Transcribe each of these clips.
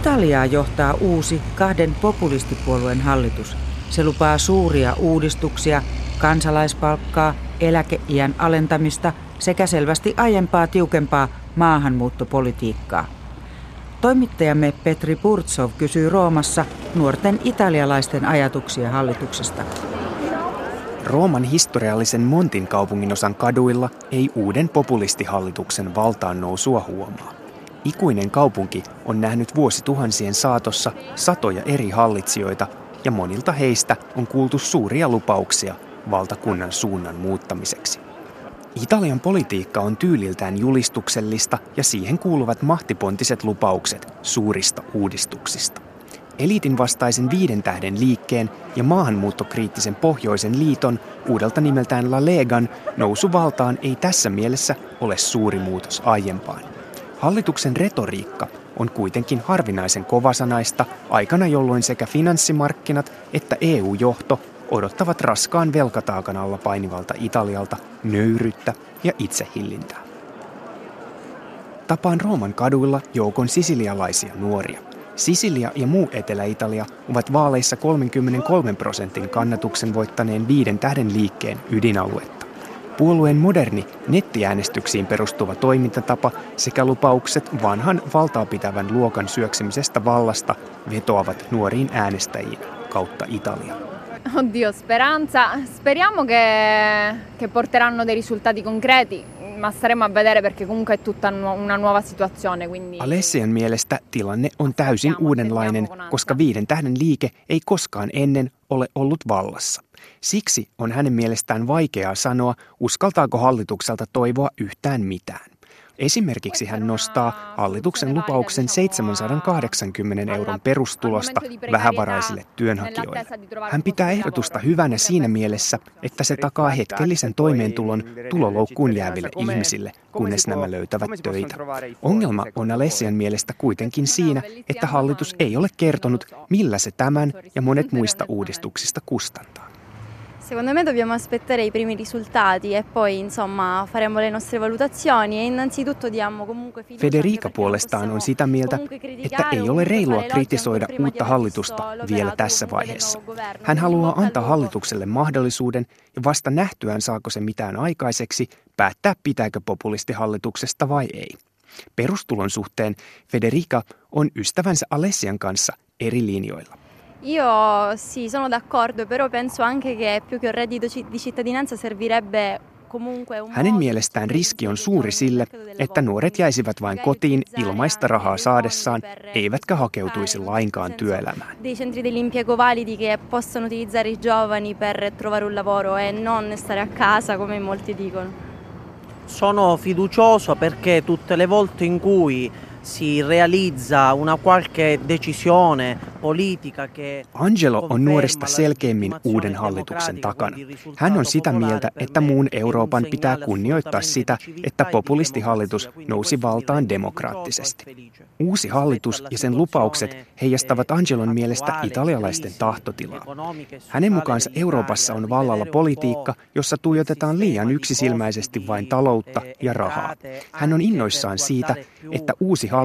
Italiaa johtaa uusi kahden populistipuolueen hallitus. Se lupaa suuria uudistuksia, kansalaispalkkaa, eläkeiän alentamista sekä selvästi aiempaa tiukempaa maahanmuuttopolitiikkaa. Toimittajamme Petri Purtsov kysyy Roomassa nuorten italialaisten ajatuksia hallituksesta. Rooman historiallisen Montin kaupunginosan kaduilla ei uuden populistihallituksen valtaan nousua huomaa. Ikuinen kaupunki on nähnyt vuosituhansien saatossa satoja eri hallitsijoita ja monilta heistä on kuultu suuria lupauksia valtakunnan suunnan muuttamiseksi. Italian politiikka on tyyliltään julistuksellista ja siihen kuuluvat mahtipontiset lupaukset suurista uudistuksista. Eliitin vastaisen viiden tähden liikkeen ja maahanmuuttokriittisen pohjoisen liiton uudelta nimeltään La Legan nousu valtaan ei tässä mielessä ole suuri muutos aiempaan. Hallituksen retoriikka on kuitenkin harvinaisen kovasanaista aikana, jolloin sekä finanssimarkkinat että EU-johto odottavat raskaan velkataakan alla painivalta Italialta nöyryyttä ja itsehillintää. Tapaan Rooman kaduilla joukon sisilialaisia nuoria. Sisilia ja muu Etelä-Italia ovat vaaleissa 33 prosentin kannatuksen voittaneen viiden tähden liikkeen ydinaluetta. Puolueen moderni nettiäänestyksiin perustuva toimintatapa sekä lupaukset vanhan valtaa pitävän luokan syöksemisestä vallasta vetoavat nuoriin äänestäjiin kautta Italia. Oddio, speranza. Speriamo che, che porteranno dei risultati concreti ma staremo a vedere perché comunque è tutta una nuova situazione. Quindi... Alessian mielestä tilanne on täysin uudenlainen, koska viiden tähden liike ei koskaan ennen ole ollut vallassa. Siksi on hänen mielestään vaikeaa sanoa, uskaltaako hallitukselta toivoa yhtään mitään. Esimerkiksi hän nostaa hallituksen lupauksen 780 euron perustulosta vähävaraisille työnhakijoille. Hän pitää ehdotusta hyvänä siinä mielessä, että se takaa hetkellisen toimeentulon tuloloukkuun jääville ihmisille, kunnes nämä löytävät töitä. Ongelma on Alessian mielestä kuitenkin siinä, että hallitus ei ole kertonut, millä se tämän ja monet muista uudistuksista kustantaa. Secondo me dobbiamo aspettare i primi risultati e poi insomma faremo le nostre valutazioni e innanzitutto diamo comunque fiducia Federica puolestaan on sitä mieltä, että ei ole reilua kritisoida uutta hallitusta vielä tässä vaiheessa. Hän haluaa antaa hallitukselle mahdollisuuden ja vasta nähtyään saako se mitään aikaiseksi päättää pitääkö populistihallituksesta vai ei. Perustulon suhteen Federica on ystävänsä Alessian kanssa eri linjoilla. Io sì, sono d'accordo, però penso anche che più che un reddito di cittadinanza servirebbe hänen mielestään riski on suuri sille, että nuoret jäisivät vain kotiin ilmaista rahaa saadessaan, eivätkä hakeutuisi lainkaan työelämään. Dei centri dell'impiego validi che possono utilizzare i giovani per trovare un lavoro e non stare a casa come molti dicono. Sono fiducioso perché tutte le volte in cui si realizza una qualche decisione politica che Angelo on nuorista selkeimmin uuden hallituksen takana. Hän on sitä mieltä, että muun Euroopan pitää kunnioittaa sitä, että populistihallitus nousi valtaan demokraattisesti. Uusi hallitus ja sen lupaukset heijastavat Angelon mielestä italialaisten tahtotilaa. Hänen mukaansa Euroopassa on vallalla politiikka, jossa tuijotetaan liian yksisilmäisesti vain taloutta ja rahaa. Hän on innoissaan siitä, että uusi hallitus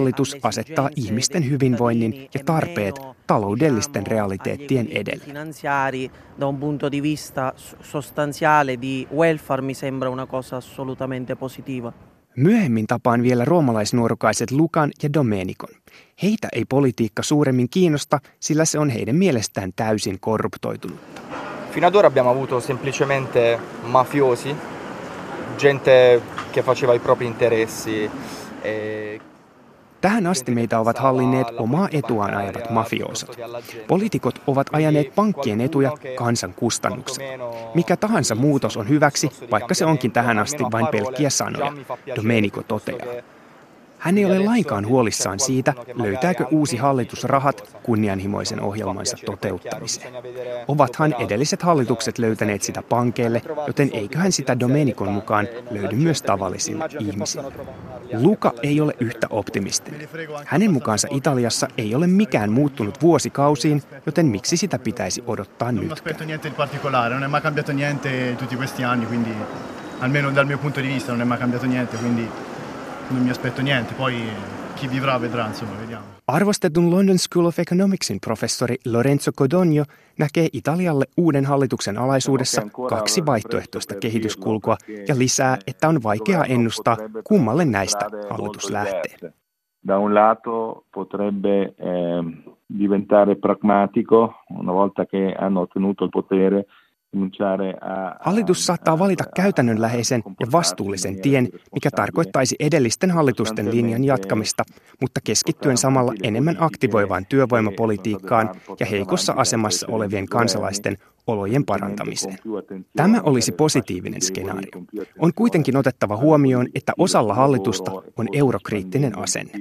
asettaa ihmisten hyvinvoinnin ja tarpeet taloudellisten realiteettien edelle. Da un punto di vista sostanziale di welfare mi sembra una cosa assolutamente positiva. Myöhemmin tapaan vielä roomalaisnuorukaiset Lukan ja Domenikon. Heitä ei politiikka suuremmin kiinnosta, sillä se on heidän mielestään täysin korruptoitunutta. Fino ad ora abbiamo avuto semplicemente mafiosi, gente che faceva i propri interessi. E Tähän asti meitä ovat hallinneet omaa etuaan ajavat mafiosat. Poliitikot ovat ajaneet pankkien etuja kansan kustannuksella. Mikä tahansa muutos on hyväksi, vaikka se onkin tähän asti vain pelkkiä sanoja, Domenico toteaa. Hän ei ole lainkaan huolissaan siitä, löytääkö uusi hallitus rahat kunnianhimoisen ohjelmansa toteuttamiseen. Ovathan edelliset hallitukset löytäneet sitä pankeille, joten eiköhän sitä Domenikon mukaan löydy myös tavallisille ihmisille. Luka ei ole yhtä optimistinen. Hänen mukaansa Italiassa ei ole mikään muuttunut vuosikausiin, joten miksi sitä pitäisi odottaa nyt? almeno dal mio punto di vista non è mai cambiato niente, quindi non mi aspetto niente, poi chi vivrà vedrà, insomma, vediamo. Arvostetun London School of Economicsin professori Lorenzo Codogno näkee Italialle uuden hallituksen alaisuudessa kaksi vaihtoehtoista kehityskulkua ja lisää, että on vaikea ennustaa, kummalle näistä hallitus lähtee. Da un lato potrebbe eh, diventare pragmatico una volta che hanno ottenuto il potere Hallitus saattaa valita käytännönläheisen ja vastuullisen tien, mikä tarkoittaisi edellisten hallitusten linjan jatkamista, mutta keskittyen samalla enemmän aktivoivaan työvoimapolitiikkaan ja heikossa asemassa olevien kansalaisten olojen parantamiseen. Tämä olisi positiivinen skenaario. On kuitenkin otettava huomioon, että osalla hallitusta on eurokriittinen asenne.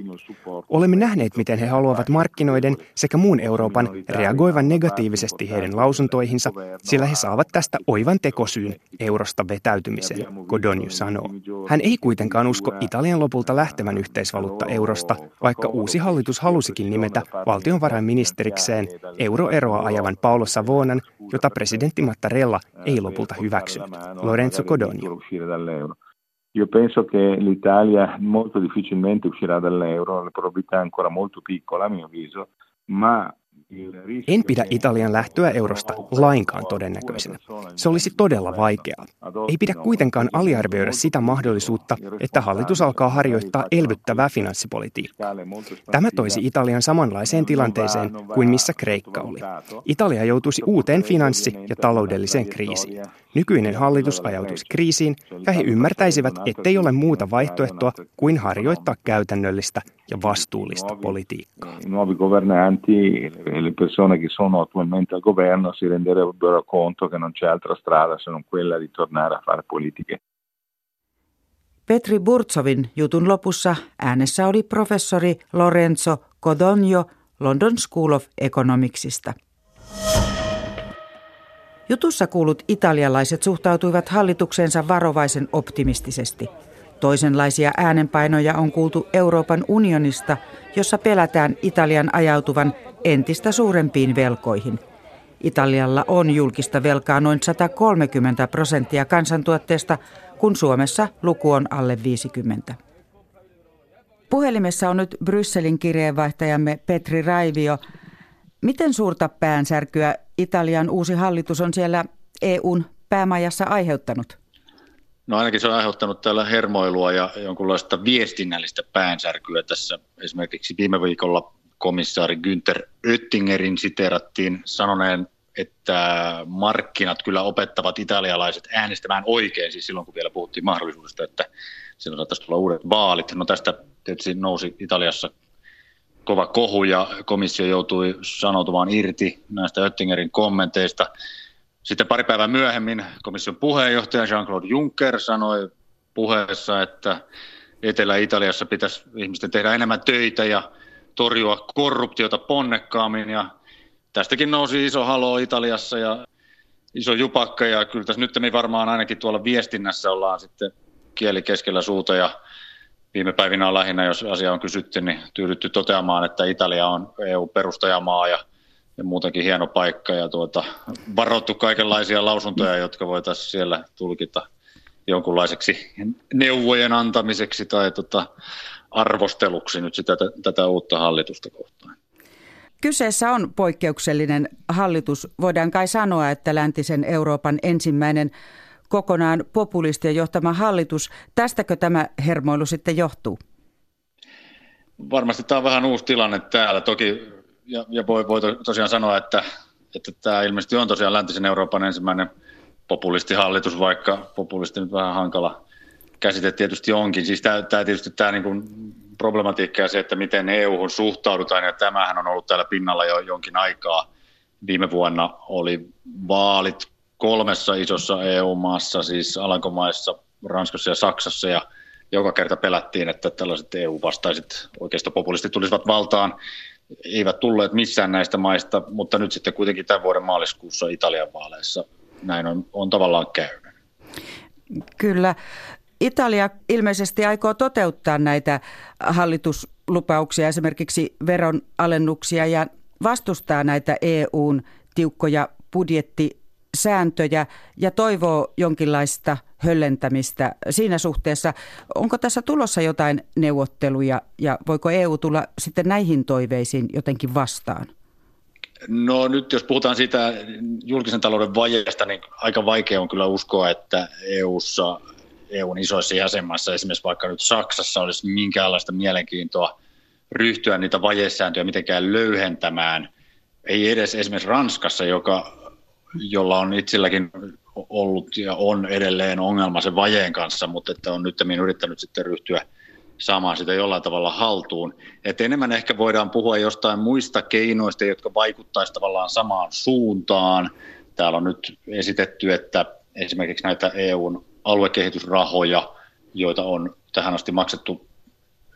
Olemme nähneet, miten he haluavat markkinoiden sekä muun Euroopan reagoivan negatiivisesti heidän lausuntoihinsa, sillä he saavat tästä oivan tekosyyn eurosta vetäytymiseen, Godonju sanoo. Hän ei kuitenkaan usko Italian lopulta lähtevän yhteisvaluutta eurosta, vaikka uusi hallitus halusikin nimetä valtionvarainministerikseen euroeroa ajavan Paolo Savonan, jota presidentti Mattarella ei lopulta hyväksynyt. Lorenzo Codogno. Io penso che l'Italia molto difficilmente uscirà dall'euro, la probabilità è ancora molto piccola a mio avviso, ma en pidä Italian lähtöä eurosta lainkaan todennäköisenä. Se olisi todella vaikeaa. Ei pidä kuitenkaan aliarvioida sitä mahdollisuutta, että hallitus alkaa harjoittaa elvyttävää finanssipolitiikkaa. Tämä toisi Italian samanlaiseen tilanteeseen kuin missä Kreikka oli. Italia joutuisi uuteen finanssi- ja taloudelliseen kriisiin. Nykyinen hallitus ajautuisi kriisiin ja he ymmärtäisivät, ettei ole muuta vaihtoehtoa kuin harjoittaa käytännöllistä ja vastuullista politiikkaa. Le persone che sono attualmente al governo si renderebbero conto che non c'è altra strada se non quella di tornare a fare politiche. Petri Burtsovin jutun lopussa äänessä oli professori Lorenzo Codogno London School of Economicsista. Jutussa kuulut italialaiset suhtautuivat hallituksensa varovaisen optimistisesti. Toisenlaisia äänenpainoja on kuultu Euroopan unionista, jossa pelätään Italian ajautuvan entistä suurempiin velkoihin. Italialla on julkista velkaa noin 130 prosenttia kansantuotteesta, kun Suomessa luku on alle 50. Puhelimessa on nyt Brysselin kirjeenvaihtajamme Petri Raivio. Miten suurta päänsärkyä Italian uusi hallitus on siellä EUn päämajassa aiheuttanut? No ainakin se on aiheuttanut täällä hermoilua ja jonkunlaista viestinnällistä päänsärkyä tässä. Esimerkiksi viime viikolla komissaari Günther Oettingerin siteerattiin sanoneen, että markkinat kyllä opettavat italialaiset äänestämään oikein, siis silloin kun vielä puhuttiin mahdollisuudesta, että silloin saattaisi tulla uudet vaalit. No tästä tietysti nousi Italiassa kova kohu ja komissio joutui sanoutumaan irti näistä Oettingerin kommenteista. Sitten pari päivää myöhemmin komission puheenjohtaja Jean-Claude Juncker sanoi puheessa, että Etelä-Italiassa pitäisi ihmisten tehdä enemmän töitä ja torjua korruptiota ponnekkaammin ja tästäkin nousi iso halo Italiassa ja iso jupakka ja kyllä tässä nyt varmaan ainakin tuolla viestinnässä ollaan sitten kieli keskellä suuta ja viime päivinä on lähinnä, jos asia on kysytty, niin tyydytty toteamaan, että Italia on EU-perustajamaa ja, ja muutenkin hieno paikka ja tuota, varoittu kaikenlaisia lausuntoja, jotka voitaisiin siellä tulkita jonkunlaiseksi neuvojen antamiseksi tai tota, arvosteluksi nyt sitä, tätä uutta hallitusta kohtaan. Kyseessä on poikkeuksellinen hallitus. Voidaan kai sanoa, että läntisen Euroopan ensimmäinen kokonaan populistien johtama hallitus. Tästäkö tämä hermoilu sitten johtuu? Varmasti tämä on vähän uusi tilanne täällä. Toki, ja, ja voi, voi tosiaan sanoa, että, että tämä ilmeisesti on tosiaan läntisen Euroopan ensimmäinen populistihallitus, vaikka populisti nyt vähän hankala käsite tietysti onkin. Siis tämä, tietysti tämä niin kuin problematiikka ja se, että miten EU-hun suhtaudutaan, ja tämähän on ollut täällä pinnalla jo jonkin aikaa. Viime vuonna oli vaalit kolmessa isossa EU-maassa, siis Alankomaissa, Ranskassa ja Saksassa, ja joka kerta pelättiin, että tällaiset EU-vastaiset oikeistopopulistit tulisivat valtaan. Eivät tulleet missään näistä maista, mutta nyt sitten kuitenkin tämän vuoden maaliskuussa Italian vaaleissa näin on, on tavallaan käynyt. Kyllä. Italia ilmeisesti aikoo toteuttaa näitä hallituslupauksia, esimerkiksi veron alennuksia ja vastustaa näitä EUn tiukkoja budjetti sääntöjä ja toivoo jonkinlaista höllentämistä siinä suhteessa. Onko tässä tulossa jotain neuvotteluja ja voiko EU tulla sitten näihin toiveisiin jotenkin vastaan? No nyt jos puhutaan siitä julkisen talouden vajeesta, niin aika vaikea on kyllä uskoa, että EUssa, EUn isoissa jäsenmaissa, esimerkiksi vaikka nyt Saksassa, olisi minkäänlaista mielenkiintoa ryhtyä niitä vajesääntöjä mitenkään löyhentämään. Ei edes esimerkiksi Ranskassa, joka, jolla on itselläkin ollut ja on edelleen ongelma sen vajeen kanssa, mutta että on nyt yrittänyt sitten ryhtyä saamaan sitä jollain tavalla haltuun. Et enemmän ehkä voidaan puhua jostain muista keinoista, jotka vaikuttaisivat tavallaan samaan suuntaan. Täällä on nyt esitetty, että esimerkiksi näitä EUn aluekehitysrahoja, joita on tähän asti maksettu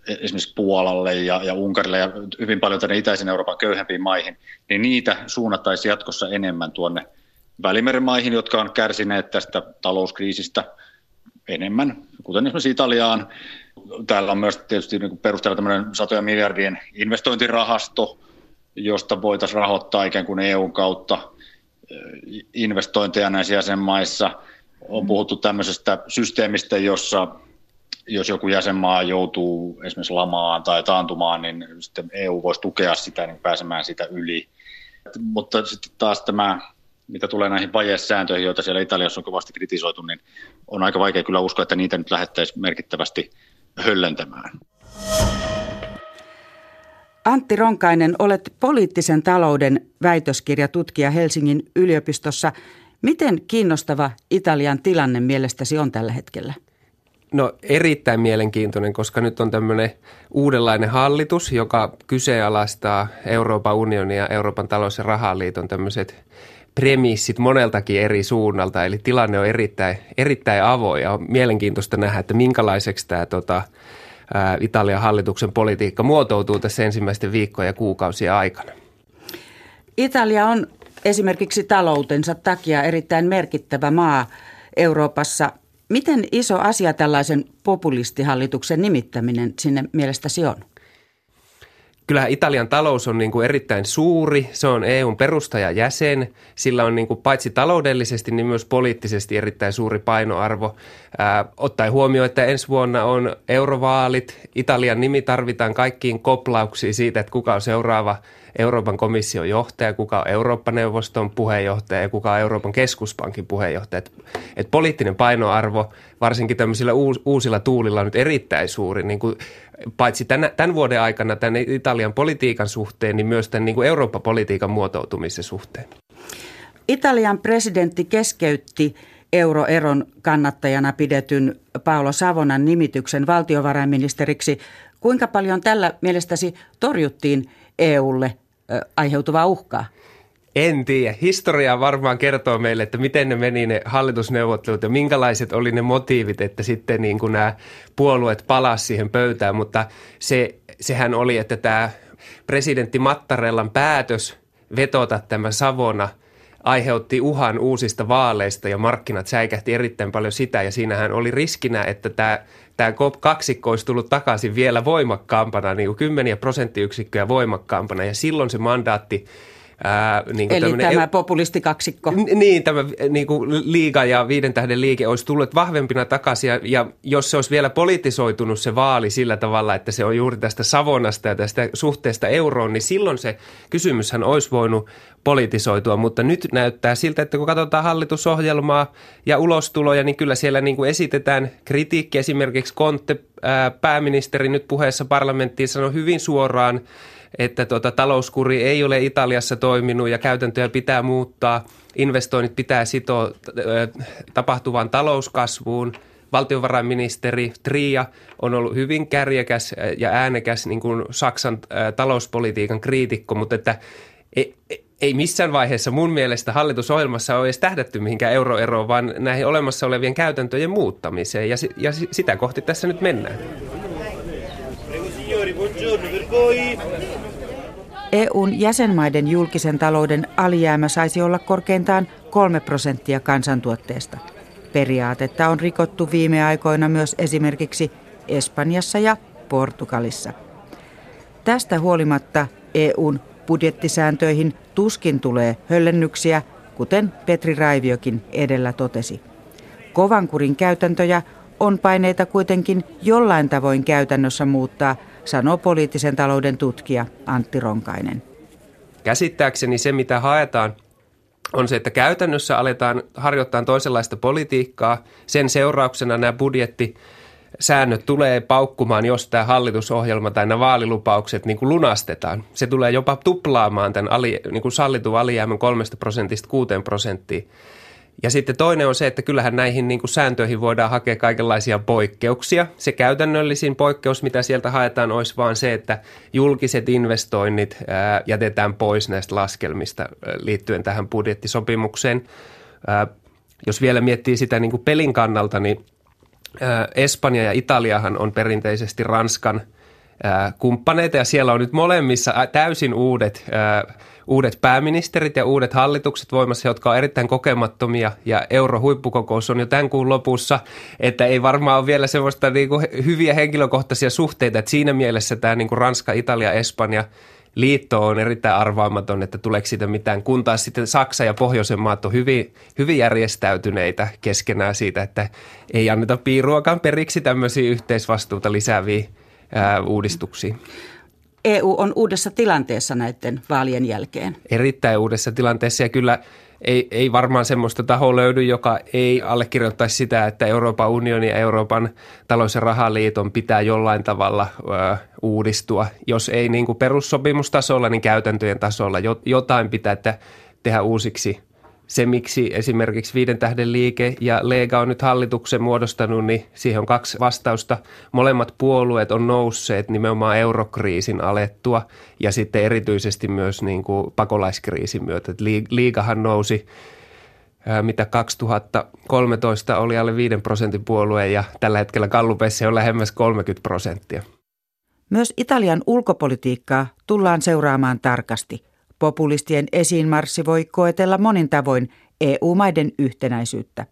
esimerkiksi Puolalle ja, ja Unkarille ja hyvin paljon tänne itäisen Euroopan köyhempiin maihin, niin niitä suunnattaisiin jatkossa enemmän tuonne Välimeren maihin, jotka on kärsineet tästä talouskriisistä enemmän, kuten esimerkiksi Italiaan. Täällä on myös tietysti niin perusteella tämmöinen satoja miljardien investointirahasto, josta voitaisiin rahoittaa ikään kuin EUn kautta investointeja näissä jäsenmaissa. On puhuttu tämmöisestä systeemistä, jossa jos joku jäsenmaa joutuu esimerkiksi lamaan tai taantumaan, niin sitten EU voisi tukea sitä niin pääsemään sitä yli. Mutta sitten taas tämä, mitä tulee näihin vajesääntöihin, joita siellä Italiassa on kovasti kritisoitu, niin on aika vaikea kyllä uskoa, että niitä nyt lähettäisiin merkittävästi höllentämään. Antti Ronkainen, olet poliittisen talouden väitöskirjatutkija Helsingin yliopistossa. Miten kiinnostava Italian tilanne mielestäsi on tällä hetkellä? No erittäin mielenkiintoinen, koska nyt on tämmöinen uudenlainen hallitus, joka kyseenalaistaa Euroopan unionin ja Euroopan talous- ja rahaliiton tämmöiset premissit moneltakin eri suunnalta. Eli tilanne on erittäin, erittäin avoin ja on mielenkiintoista nähdä, että minkälaiseksi tämä tota, ää, Italian hallituksen politiikka muotoutuu tässä ensimmäisten viikkojen ja kuukausien aikana. Italia on esimerkiksi taloutensa takia erittäin merkittävä maa Euroopassa – Miten iso asia tällaisen populistihallituksen nimittäminen sinne mielestäsi on? Kyllähän Italian talous on niin kuin erittäin suuri, se on EUn perustajajäsen, sillä on niin kuin paitsi taloudellisesti, niin myös poliittisesti erittäin suuri painoarvo. Ää, ottaen huomioon, että ensi vuonna on eurovaalit, Italian nimi tarvitaan kaikkiin koplauksiin siitä, että kuka on seuraava Euroopan komission johtaja, kuka on Eurooppa-neuvoston puheenjohtaja ja kuka on Euroopan keskuspankin puheenjohtaja. Et, et poliittinen painoarvo, varsinkin tämmöisillä uus, uusilla tuulilla nyt erittäin suuri, niin kuin paitsi tämän, tämän vuoden aikana tämän Italian politiikan suhteen, niin myös tämän niin kuin Eurooppa-politiikan muotoutumisen suhteen. Italian presidentti keskeytti euroeron kannattajana pidetyn Paolo Savonan nimityksen valtiovarainministeriksi. Kuinka paljon tällä mielestäsi torjuttiin EUlle aiheutuvaa uhkaa? En tiedä. Historia varmaan kertoo meille, että miten ne meni ne hallitusneuvottelut ja minkälaiset oli ne motiivit, että sitten niin kuin nämä puolueet palasivat siihen pöytään. Mutta se, sehän oli, että tämä presidentti Mattarellan päätös vetota tämä Savona aiheutti uhan uusista vaaleista ja markkinat säikähti erittäin paljon sitä. Ja siinähän oli riskinä, että tämä tämä kaksikko olisi tullut takaisin vielä voimakkaampana, niin kuin kymmeniä prosenttiyksikköjä voimakkaampana ja silloin se mandaatti Ää, niin kuin Eli tämä eu- populistikaksikko. Niin, tämä niin kuin liiga ja viiden tähden liike olisi tullut vahvempina takaisin. Ja, ja jos se olisi vielä politisoitunut se vaali sillä tavalla, että se on juuri tästä Savonasta ja tästä suhteesta euroon, niin silloin se kysymyshän olisi voinut politisoitua. Mutta nyt näyttää siltä, että kun katsotaan hallitusohjelmaa ja ulostuloja, niin kyllä siellä niin kuin esitetään kritiikki. Esimerkiksi Kontte, ää, pääministeri nyt puheessa parlamenttiin sanoi hyvin suoraan, että tota, talouskuri ei ole Italiassa toiminut ja käytäntöjä pitää muuttaa. Investoinnit pitää sitoa tapahtuvaan talouskasvuun. Valtiovarainministeri Tria on ollut hyvin kärjekäs ja äänekäs niin kuin Saksan talouspolitiikan kriitikko, mutta että ei, ei missään vaiheessa mun mielestä hallitusohjelmassa ole edes tähdätty mihinkään euroeroon, vaan näihin olemassa olevien käytäntöjen muuttamiseen ja, ja sitä kohti tässä nyt mennään. EUn jäsenmaiden julkisen talouden alijäämä saisi olla korkeintaan 3 prosenttia kansantuotteesta. Periaatetta on rikottu viime aikoina myös esimerkiksi Espanjassa ja Portugalissa. Tästä huolimatta EUn budjettisääntöihin tuskin tulee höllennyksiä, kuten Petri Raiviokin edellä totesi. Kovankurin käytäntöjä on paineita kuitenkin jollain tavoin käytännössä muuttaa, sanoo poliittisen talouden tutkija Antti Ronkainen. Käsittääkseni se, mitä haetaan, on se, että käytännössä aletaan harjoittaa toisenlaista politiikkaa. Sen seurauksena nämä budjetti säännöt tulee paukkumaan, jos tämä hallitusohjelma tai nämä vaalilupaukset niin kuin lunastetaan. Se tulee jopa tuplaamaan tämän ali, niin kuin sallitun alijäämän kolmesta prosentista kuuteen prosenttiin. Ja sitten toinen on se, että kyllähän näihin niin kuin sääntöihin voidaan hakea kaikenlaisia poikkeuksia. Se käytännöllisin poikkeus, mitä sieltä haetaan, olisi vaan se, että julkiset investoinnit ää, jätetään pois näistä laskelmista ää, liittyen tähän budjettisopimukseen. Ää, jos vielä miettii sitä niin kuin pelin kannalta, niin ää, Espanja ja Italiahan on perinteisesti Ranskan ää, kumppaneita ja siellä on nyt molemmissa täysin uudet ää, uudet pääministerit ja uudet hallitukset voimassa, jotka on erittäin kokemattomia ja eurohuippukokous on jo tämän kuun lopussa, että ei varmaan ole vielä semmoista niin kuin hyviä henkilökohtaisia suhteita, että siinä mielessä tämä niin kuin Ranska, Italia, Espanja liitto on erittäin arvaamaton, että tuleeko siitä mitään, kun taas sitten Saksa ja Pohjoisen maat on hyvin, hyvin järjestäytyneitä keskenään siitä, että ei anneta piiruakaan periksi tämmöisiä yhteisvastuuta lisääviä ää, uudistuksia. EU on uudessa tilanteessa näiden vaalien jälkeen. Erittäin uudessa tilanteessa ja kyllä ei, ei varmaan semmoista tahoa löydy, joka ei allekirjoittaisi sitä, että Euroopan unioni ja Euroopan talous- ja rahaliiton pitää jollain tavalla ö, uudistua. Jos ei niin kuin perussopimustasolla, niin käytäntöjen tasolla jotain pitää tehdä uusiksi se, miksi esimerkiksi Viiden tähden liike ja Lega on nyt hallituksen muodostanut, niin siihen on kaksi vastausta. Molemmat puolueet on nousseet nimenomaan eurokriisin alettua ja sitten erityisesti myös niin kuin pakolaiskriisin myötä. Liigahan nousi mitä 2013 oli alle 5 prosentin puolue ja tällä hetkellä Gallupeissa on lähemmäs 30 prosenttia. Myös Italian ulkopolitiikkaa tullaan seuraamaan tarkasti – Populistien esiinmarssi voi koetella monin tavoin EU-maiden yhtenäisyyttä.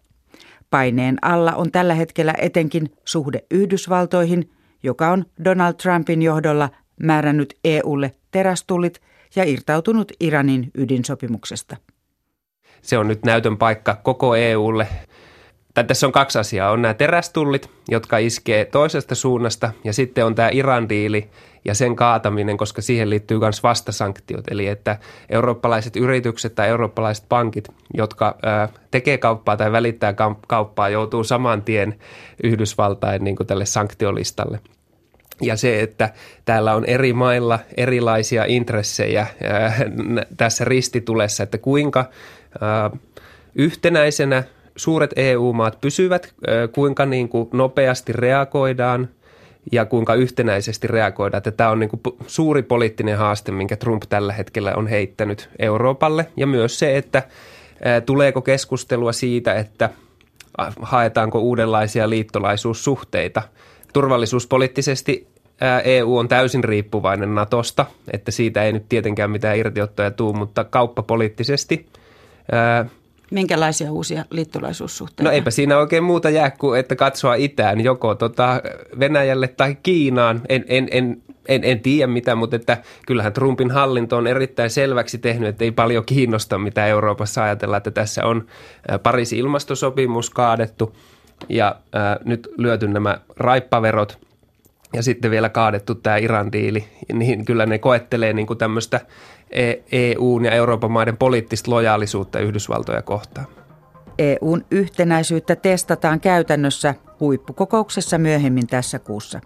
Paineen alla on tällä hetkellä etenkin suhde Yhdysvaltoihin, joka on Donald Trumpin johdolla määrännyt EUlle terästullit ja irtautunut Iranin ydinsopimuksesta. Se on nyt näytön paikka koko EUlle tai tässä on kaksi asiaa. On nämä terästullit, jotka iskee toisesta suunnasta ja sitten on tämä Iran-diili ja sen kaataminen, koska siihen liittyy myös vastasanktiot. Eli että eurooppalaiset yritykset tai eurooppalaiset pankit, jotka ää, tekee kauppaa tai välittää kauppaa, joutuu saman tien Yhdysvaltain niin kuin tälle sanktiolistalle. Ja se, että täällä on eri mailla erilaisia intressejä ää, tässä ristitulessa, että kuinka yhtenäisenä – suuret EU-maat pysyvät, kuinka niin kuin nopeasti reagoidaan ja kuinka yhtenäisesti reagoidaan. Että tämä on niin kuin suuri poliittinen haaste, minkä Trump tällä hetkellä on heittänyt Euroopalle. Ja myös se, että tuleeko keskustelua siitä, että haetaanko uudenlaisia liittolaisuussuhteita. Turvallisuuspoliittisesti EU on täysin riippuvainen Natosta, että siitä ei nyt tietenkään mitään irtiottoja tuu, mutta kauppapoliittisesti – Minkälaisia uusia liittolaisuussuhteita? No eipä siinä oikein muuta jää kuin, että katsoa itään, joko tota Venäjälle tai Kiinaan. En, en, en, en, en tiedä mitä, mutta että kyllähän Trumpin hallinto on erittäin selväksi tehnyt, että ei paljon kiinnosta, mitä Euroopassa ajatellaan, että tässä on Pariisin ilmastosopimus kaadettu ja ää, nyt lyöty nämä raippaverot ja sitten vielä kaadettu tämä Iran-diili, niin kyllä ne koettelee niin kuin tämmöistä – EUn ja Euroopan maiden poliittista lojaalisuutta Yhdysvaltoja kohtaan. EUn yhtenäisyyttä testataan käytännössä huippukokouksessa myöhemmin tässä kuussa.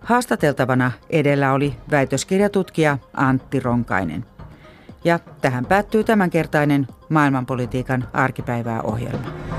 Haastateltavana edellä oli väitöskirjatutkija Antti Ronkainen. Ja tähän päättyy tämänkertainen maailmanpolitiikan arkipäivää ohjelma.